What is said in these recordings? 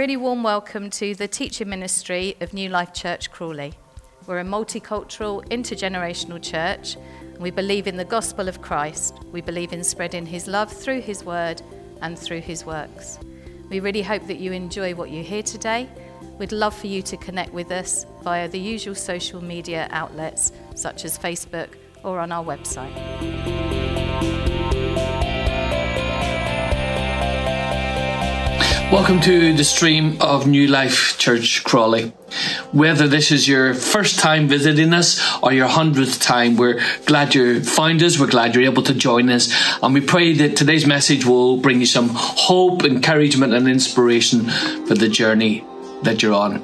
really warm welcome to the teaching ministry of New Life Church Crawley. We're a multicultural, intergenerational church, and we believe in the gospel of Christ. We believe in spreading his love through his word and through his works. We really hope that you enjoy what you hear today. We'd love for you to connect with us via the usual social media outlets such as Facebook or on our website. Welcome to the stream of New Life Church Crawley. Whether this is your first time visiting us or your hundredth time, we're glad you found us. We're glad you're able to join us. And we pray that today's message will bring you some hope, encouragement, and inspiration for the journey that you're on.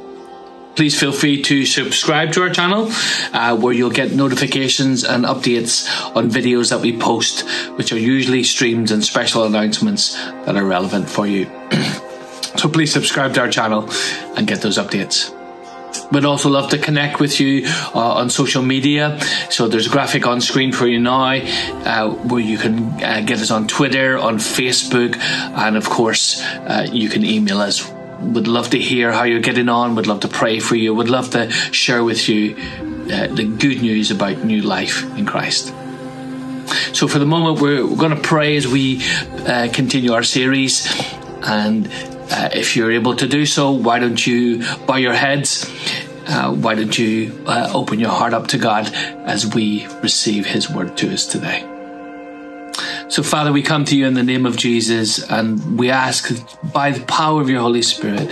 Please feel free to subscribe to our channel uh, where you'll get notifications and updates on videos that we post, which are usually streams and special announcements that are relevant for you. So please subscribe to our channel and get those updates. We'd also love to connect with you uh, on social media. So there's a graphic on screen for you now uh, where you can uh, get us on Twitter, on Facebook, and of course, uh, you can email us. Would love to hear how you're getting on. Would love to pray for you. Would love to share with you uh, the good news about new life in Christ. So for the moment, we're, we're going to pray as we uh, continue our series and uh, if you're able to do so, why don't you bow your heads? Uh, why don't you uh, open your heart up to God as we receive His word to us today? So, Father, we come to you in the name of Jesus and we ask by the power of your Holy Spirit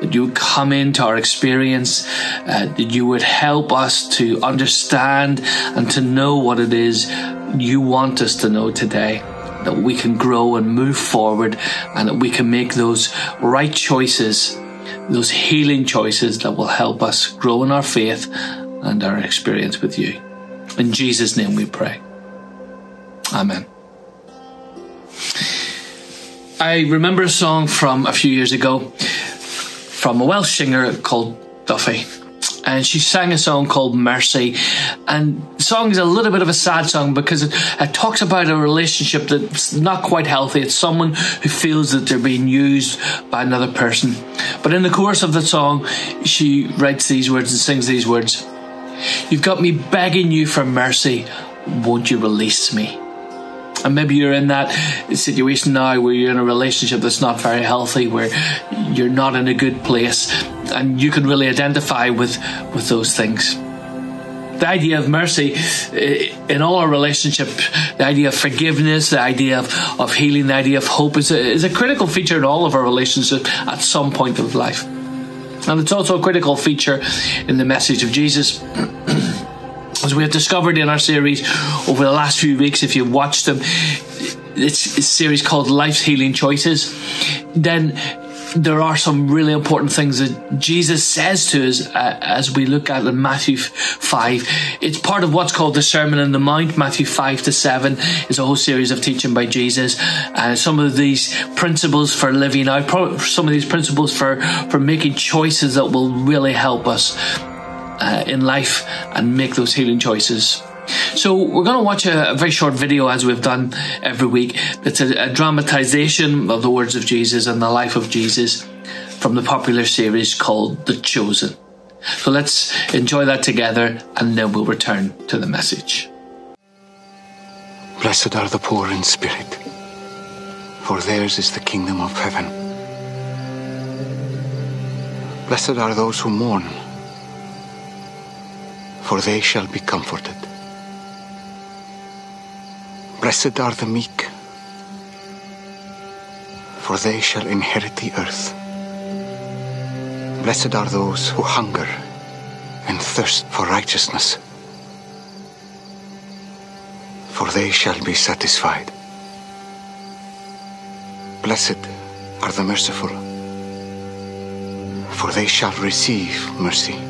that you would come into our experience, uh, that you would help us to understand and to know what it is you want us to know today that we can grow and move forward and that we can make those right choices, those healing choices that will help us grow in our faith and our experience with you. In Jesus' name we pray. Amen. I remember a song from a few years ago from a Welsh singer called Duffy and she sang a song called Mercy. And the song is a little bit of a sad song because it, it, talks about a relationship that's not quite healthy. It's someone who feels that they're being used by another person. But in the course of the song, she writes these words and sings these words You've got me begging you for mercy. Won't you release me? And maybe you're in that situation now where you're in a relationship that's not very healthy, where you're not in a good place, and you can really identify with, with those things. The idea of mercy eh, in all our relationship, the idea of forgiveness, the idea of, of healing, the idea of hope is a, is a critical feature in all of our relationships at some point of life. And it's also a critical feature in the message of Jesus. as we have discovered in our series over the last few weeks, if you've watched them, it's a series called Life's Healing Choices, then there are some really important things that Jesus says to us uh, as we look at Matthew 5. It's part of what's called the Sermon on the Mount. Matthew 5 to 7 is a whole series of teaching by Jesus. Uh, some of these principles for living out, some of these principles for, for making choices that will really help us uh, in life and make those healing choices. So we're going to watch a, a, very short video as we've done every week. It's a, a dramatization of the words of Jesus and the life of Jesus from the popular series called The Chosen. So let's enjoy that together and then we'll return to the message. Blessed are the poor in spirit, for theirs is the kingdom of heaven. Blessed are those who mourn for they shall be comforted. Blessed are the meek, for they shall inherit the earth. Blessed are those who hunger and thirst for righteousness, for they shall be satisfied. Blessed are the merciful, for they shall receive mercy.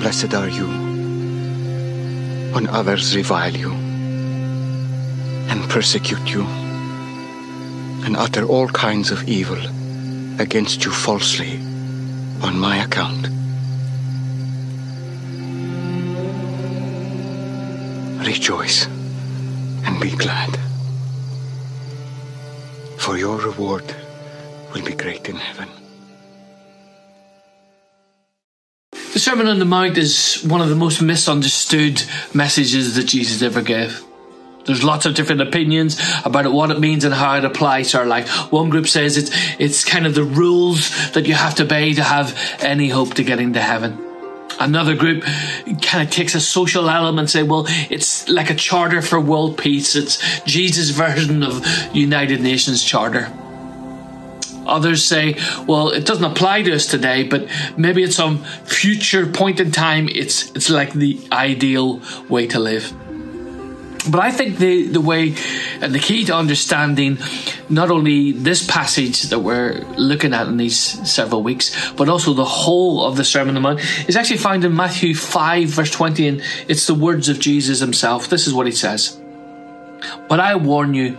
Blessed are you when others revile you and persecute you and utter all kinds of evil against you falsely on my account. Rejoice and be glad, for your reward will be great in heaven. The Sermon on the Mount is one of the most misunderstood messages that Jesus ever gave. There's lots of different opinions about what it means and how it applies to our life. One group says it's it's kind of the rules that you have to obey to have any hope to getting to heaven. Another group kind of takes a social element and say, well, it's like a charter for world peace. It's Jesus' version of United Nations charter. Others say, well, it doesn't apply to us today, but maybe at some future point in time, it's it's like the ideal way to live. But I think the, the way and the key to understanding not only this passage that we're looking at in these several weeks, but also the whole of the Sermon on the Mount is actually found in Matthew 5, verse 20, and it's the words of Jesus himself. This is what he says But I warn you,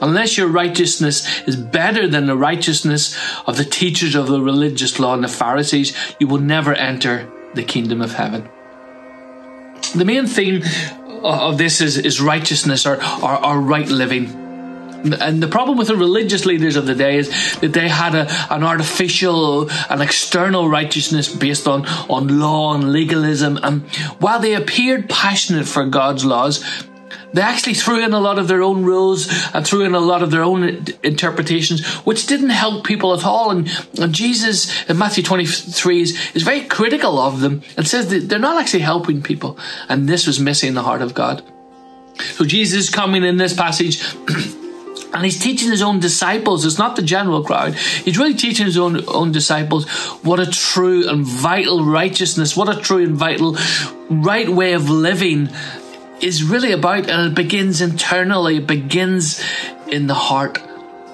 unless your righteousness is better than the righteousness of the teachers of the religious law and the Pharisees, you will never enter the kingdom of heaven. The main theme of this is, is righteousness or, or, or right living. And the problem with the religious leaders of the day is that they had a, an artificial, an external righteousness based on, on law and legalism. And while they appeared passionate for God's laws, they actually threw in a lot of their own rules and threw in a lot of their own interpretations, which didn't help people at all. And, and Jesus in Matthew 23 is, is very critical of them and says that they're not actually helping people. And this was missing the heart of God. So Jesus is coming in this passage. And he's teaching his own disciples. It's not the general crowd. He's really teaching his own, own disciples what a true and vital righteousness, what a true and vital right way of living is really about, and it begins internally, it begins in the heart.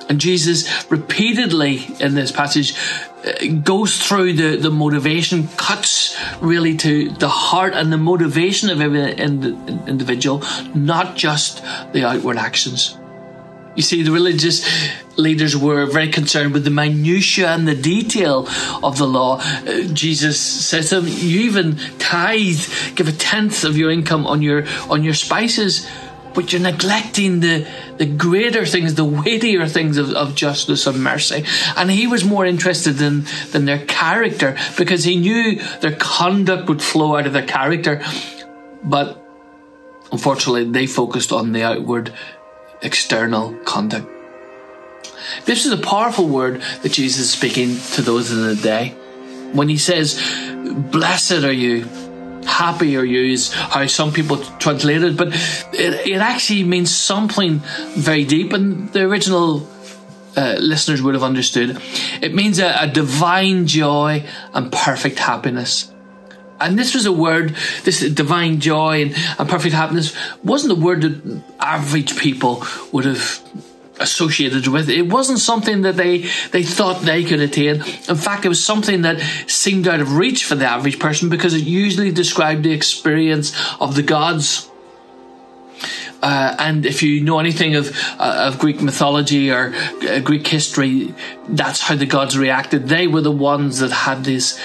And Jesus repeatedly in this passage uh, goes through the, the motivation, cuts really to the heart and the motivation of every individual, not just the outward actions. You see, the religious leaders were very concerned with the minutiae and the detail of the law. Uh, Jesus says to them, "You even tithe, give a tenth of your income on your on your spices." But you're neglecting the, the greater things, the weightier things of, of justice and mercy. And he was more interested in than their character because he knew their conduct would flow out of their character. But unfortunately, they focused on the outward external conduct. This is a powerful word that Jesus is speaking to those in the day. When he says, Blessed are you, happy are you, is how some people translate it, but it, it actually means something very deep, and the original uh, listeners would have understood. It means a, a divine joy and perfect happiness. And this was a word, this divine joy and, and perfect happiness wasn't a word that average people would have associated with. It wasn't something that they, they thought they could attain. In fact, it was something that seemed out of reach for the average person because it usually described the experience of the gods. Uh, and if you know anything of uh, of Greek mythology or uh, Greek history, that's how the gods reacted. They were the ones that had this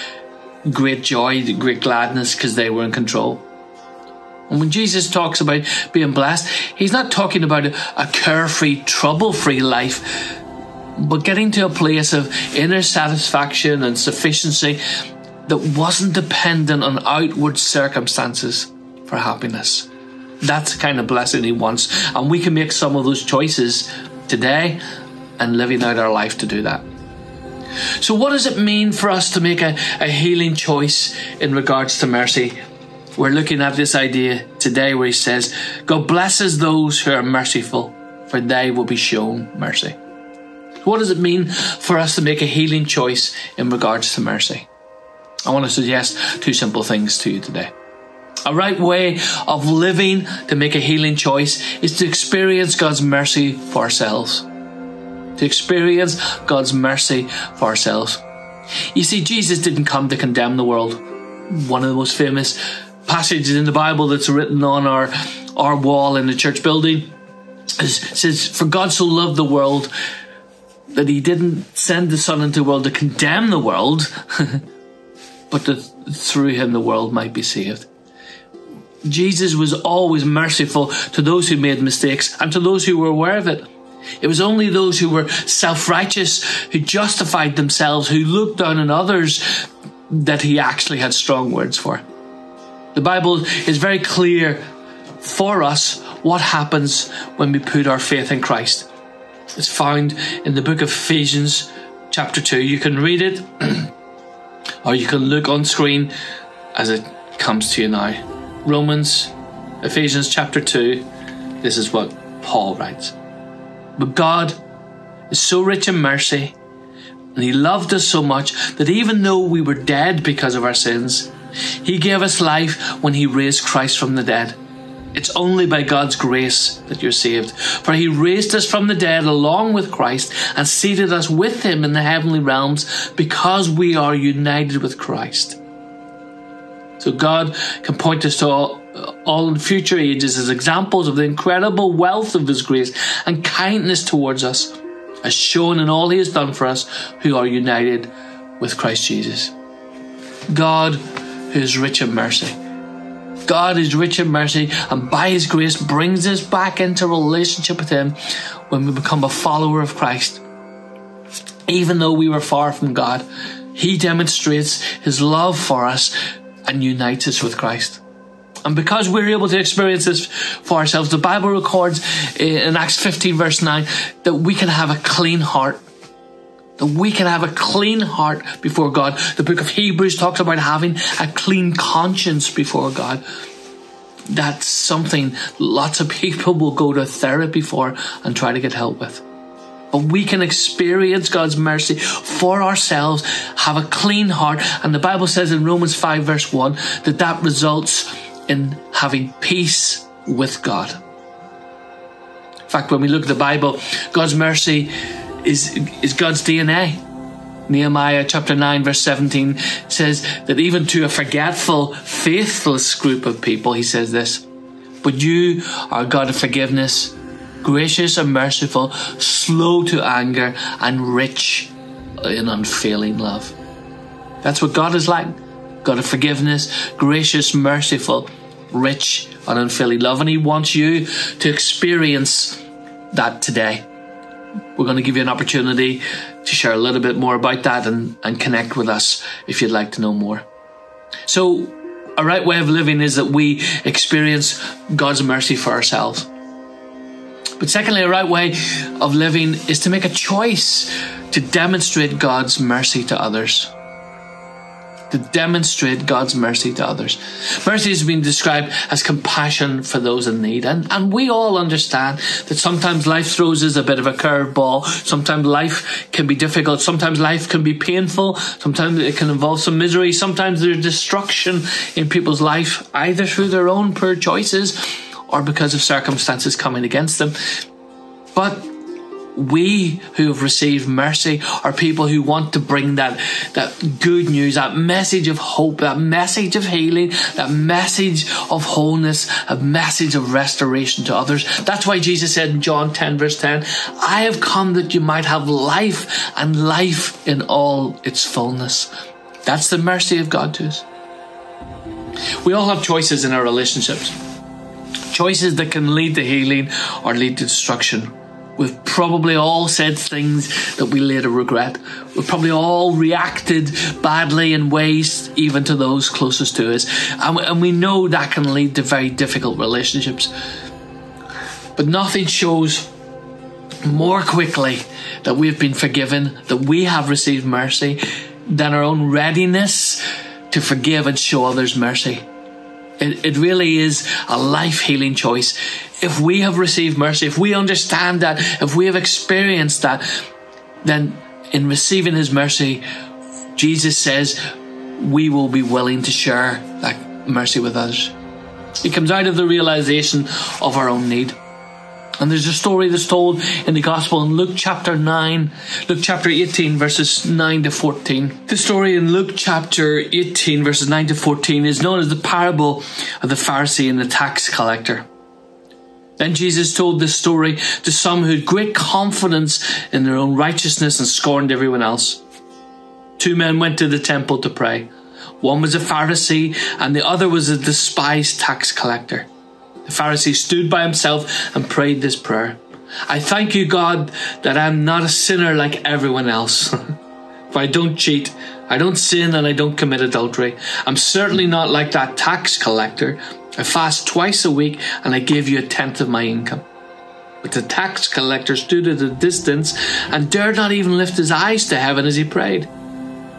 great joy, great gladness because they were in control. And when Jesus talks about being blessed, he's not talking about a, carefree, trouble free life, but getting to a place of inner satisfaction and sufficiency that wasn't dependent on outward circumstances for happiness. That's the kind of blessing he wants. And we can make some of those choices today and living out our life to do that. So, what does it mean for us to make a, a healing choice in regards to mercy? We're looking at this idea today where he says, God blesses those who are merciful, for they will be shown mercy. What does it mean for us to make a healing choice in regards to mercy? I want to suggest two simple things to you today. A right way of living to make a healing choice is to experience God's mercy for ourselves. To experience God's mercy for ourselves. You see, Jesus didn't come to condemn the world. One of the most famous passages in the Bible that's written on our, our wall in the church building is, says, For God so loved the world that he didn't send the Son into the world to condemn the world, but that through him the world might be saved. Jesus was always merciful to those who made mistakes and to those who were aware of it. It was only those who were self righteous, who justified themselves, who looked down on others, that he actually had strong words for. The Bible is very clear for us what happens when we put our faith in Christ. It's found in the book of Ephesians, chapter 2. You can read it, or you can look on screen as it comes to you now. Romans, Ephesians chapter 2, this is what Paul writes. But God is so rich in mercy, and He loved us so much that even though we were dead because of our sins, He gave us life when He raised Christ from the dead. It's only by God's grace that you're saved. For he raised us from the dead along with Christ and seated us with him in the heavenly realms because we are united with Christ. So God can point us to all, all future ages as examples of the incredible wealth of his grace and kindness towards us, as shown in all he has done for us who are united with Christ Jesus. God, who is rich in mercy God is rich in mercy and by His grace brings us back into relationship with Him when we become a follower of Christ. Even though we were far from God, He demonstrates His love for us and unites us with Christ. And because we're able to experience this for ourselves, the Bible records in Acts 15 verse 9 that we can have a clean heart that we can have a clean heart before God. The book of Hebrews talks about having a clean conscience before God. That's something lots of people will go to therapy for and try to get help with. But we can experience God's mercy for ourselves, have a clean heart. And the Bible says in Romans 5 verse 1 that that results in having peace with God. In fact, when we look at the Bible, God's mercy is, is God's DNA. Nehemiah chapter 9 verse 17 says that even to a forgetful, faithless group of people, he says this, but you are God of forgiveness, gracious and merciful, slow to anger, and rich in unfailing love. That's what God is like. God of forgiveness, gracious, merciful, rich and unfailing love. And He wants you to experience that today we're going to give you an opportunity to share a little bit more about that and, and connect with us if you'd like to know more. So, a right way of living is that we experience God's mercy for ourselves. But secondly, a right way of living is to make a choice to demonstrate God's mercy to others to demonstrate God's mercy to others. Mercy has been described as compassion for those in need. And, and we all understand that sometimes life throws us a bit of a curveball. Sometimes life can be difficult. Sometimes life can be painful. Sometimes it can involve some misery. Sometimes there's destruction in people's life, either through their own poor choices or because of circumstances coming against them. But we who have received mercy are people who want to bring that, that good news, that message of hope, that message of healing, that message of wholeness, a message of restoration to others. That's why Jesus said in John 10 verse 10, I have come that you might have life and life in all its fullness. That's the mercy of God to us. We all have choices in our relationships. Choices that can lead to healing or lead to destruction We've probably all said things that we later regret. We've probably all reacted badly in ways even to those closest to us. And we, and we know that can lead to very difficult relationships. But nothing shows more quickly that we've been forgiven, that we have received mercy, than our own readiness to forgive and show others mercy. It, it really is a life healing choice. If we have received mercy, if we understand that, if we have experienced that, then in receiving His mercy, Jesus says we will be willing to share that mercy with others. It comes out of the realization of our own need. And there's a story that's told in the Gospel in Luke chapter 9, Luke chapter 18, verses 9 to 14. The story in Luke chapter 18, verses 9 to 14 is known as the parable of the Pharisee and the tax collector. Then Jesus told this story to some who had great confidence in their own righteousness and scorned everyone else. Two men went to the temple to pray. One was a Pharisee and the other was a despised tax collector. The Pharisee stood by himself and prayed this prayer I thank you, God, that I'm not a sinner like everyone else. For I don't cheat, I don't sin, and I don't commit adultery. I'm certainly not like that tax collector. I fast twice a week and I give you a tenth of my income. But the tax collector stood at a distance and dared not even lift his eyes to heaven as he prayed.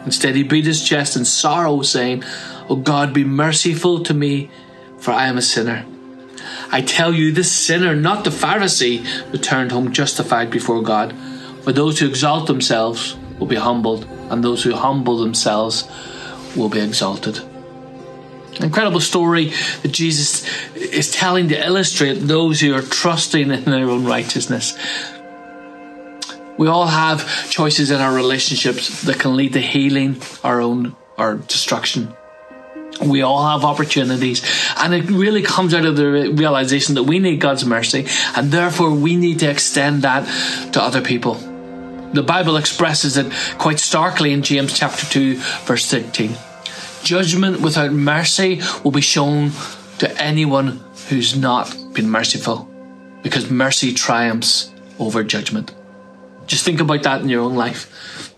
Instead, he beat his chest in sorrow, saying, O God, be merciful to me, for I am a sinner. I tell you, this sinner, not the Pharisee, returned home justified before God. For those who exalt themselves will be humbled, and those who humble themselves will be exalted. Incredible story that Jesus is telling to illustrate those who are trusting in their own righteousness. We all have choices in our relationships that can lead to healing our own or destruction. We all have opportunities, and it really comes out of the realization that we need God's mercy, and therefore we need to extend that to other people. The Bible expresses it quite starkly in James chapter 2, verse 13. Judgment without mercy will be shown to anyone who's not been merciful, because mercy triumphs over judgment. Just think about that in your own life.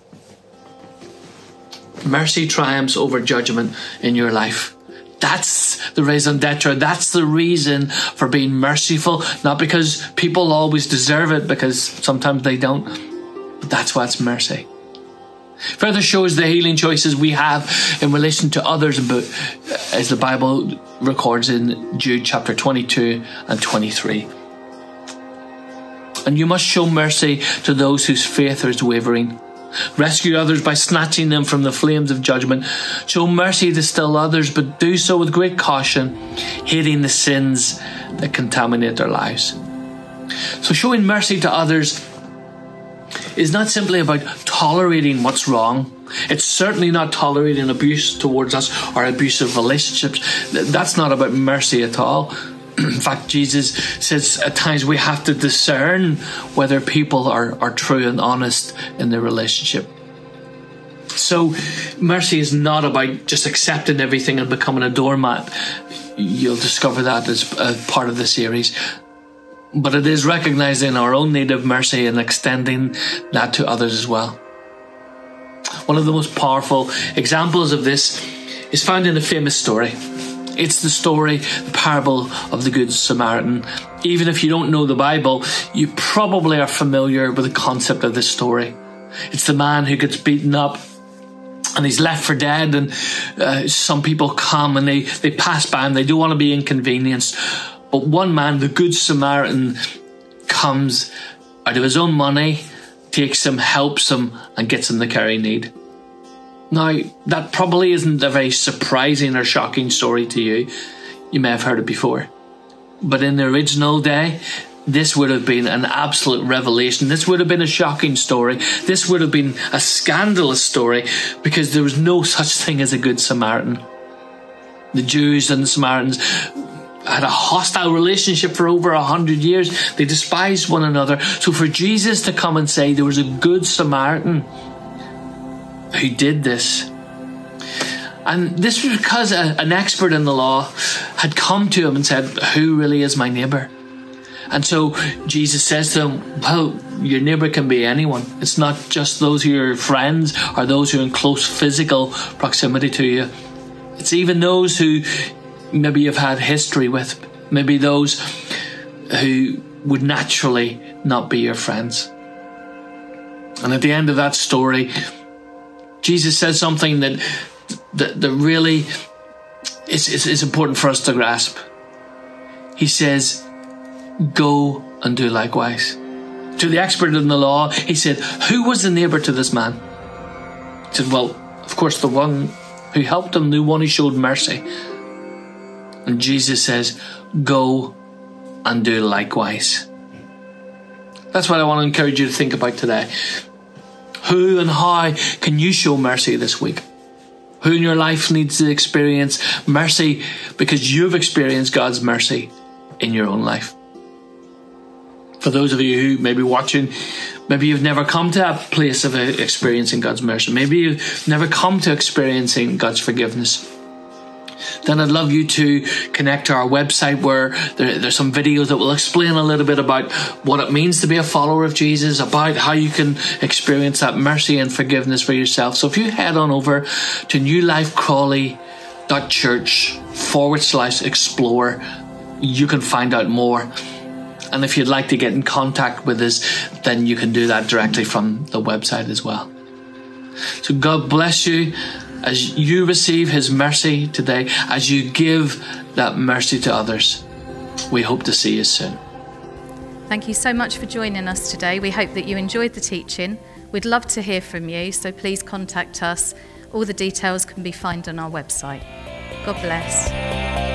Mercy triumphs over judgment in your life. That's the raison d'etre. That's the reason for being merciful. Not because people always deserve it, because sometimes they don't. But that's what's mercy. Further shows the healing choices we have in relation to others, uh, as the Bible records in Jude chapter 22 and 23 and you must show mercy to those whose faith is wavering. Rescue others by snatching them from the flames of judgment. Show mercy to still others, but do so with great caution, hating the sins that contaminate their lives. So, showing mercy to others is not simply about tolerating what's wrong. It's certainly not tolerating abuse towards us or abusive relationships. That's not about mercy at all. In fact, Jesus says at times we have to discern whether people are, are true and honest in their relationship. So, mercy is not about just accepting everything and becoming a doormat. You'll discover that as a part of the series. But it is recognizing our own need of mercy and extending that to others as well. One of the most powerful examples of this is found in a famous story. It's the story, the parable of the Good Samaritan. Even if you don't know the Bible, you probably are familiar with the concept of this story. It's the man who gets beaten up and he's left for dead and uh, some people come and they, they pass by and they don't want to be inconvenienced but one man the good samaritan comes out of his own money takes him helps him and gets him the care he need now, that probably isn't a very surprising or shocking story to you. You may have heard it before. But in the original day, this would have been an absolute revelation. This would have been a shocking story. This would have been a scandalous story because there was no such thing as a good Samaritan. The Jews and the Samaritans had a hostile relationship for over a hundred years. They despised one another. So for Jesus to come and say there was a good Samaritan who did this. And this was because a, an expert in the law had come to him and said, Who really is my neighbour? And so Jesus says to him, Well, your neighbour can be anyone. It's not just those who are friends or those who are in close physical proximity to you. It's even those who maybe you've had history with, maybe those who would naturally not be your friends. And at the end of that story, Jesus says something that that, that really is, is, is important for us to grasp. He says, Go and do likewise. To the expert in the law, he said, Who was the neighbour to this man? He said, Well, of course, the one who helped him, the one who showed mercy. And Jesus says, Go and do likewise. That's what I want to encourage you to think about today. Who and how can you show mercy this week? Who in your life needs to experience mercy because you've experienced God's mercy in your own life? For those of you who may be watching, maybe you've never come to a place of experiencing God's mercy. Maybe you've never come to experiencing God's forgiveness then I'd love you to connect to our website where there, there's some videos that will explain a little bit about what it means to be a follower of Jesus, about how you can experience that mercy and forgiveness for yourself. So if you head on over to newlifecrawley.church forward slash explore, you can find out more. And if you'd like to get in contact with us, then you can do that directly from the website as well. So God bless you as you receive His mercy today, as you give that mercy to others. We hope to see you soon. Thank you so much for joining us today. We hope that you enjoyed the teaching. We'd love to hear from you, so please contact us. All the details can be found on our website. God bless.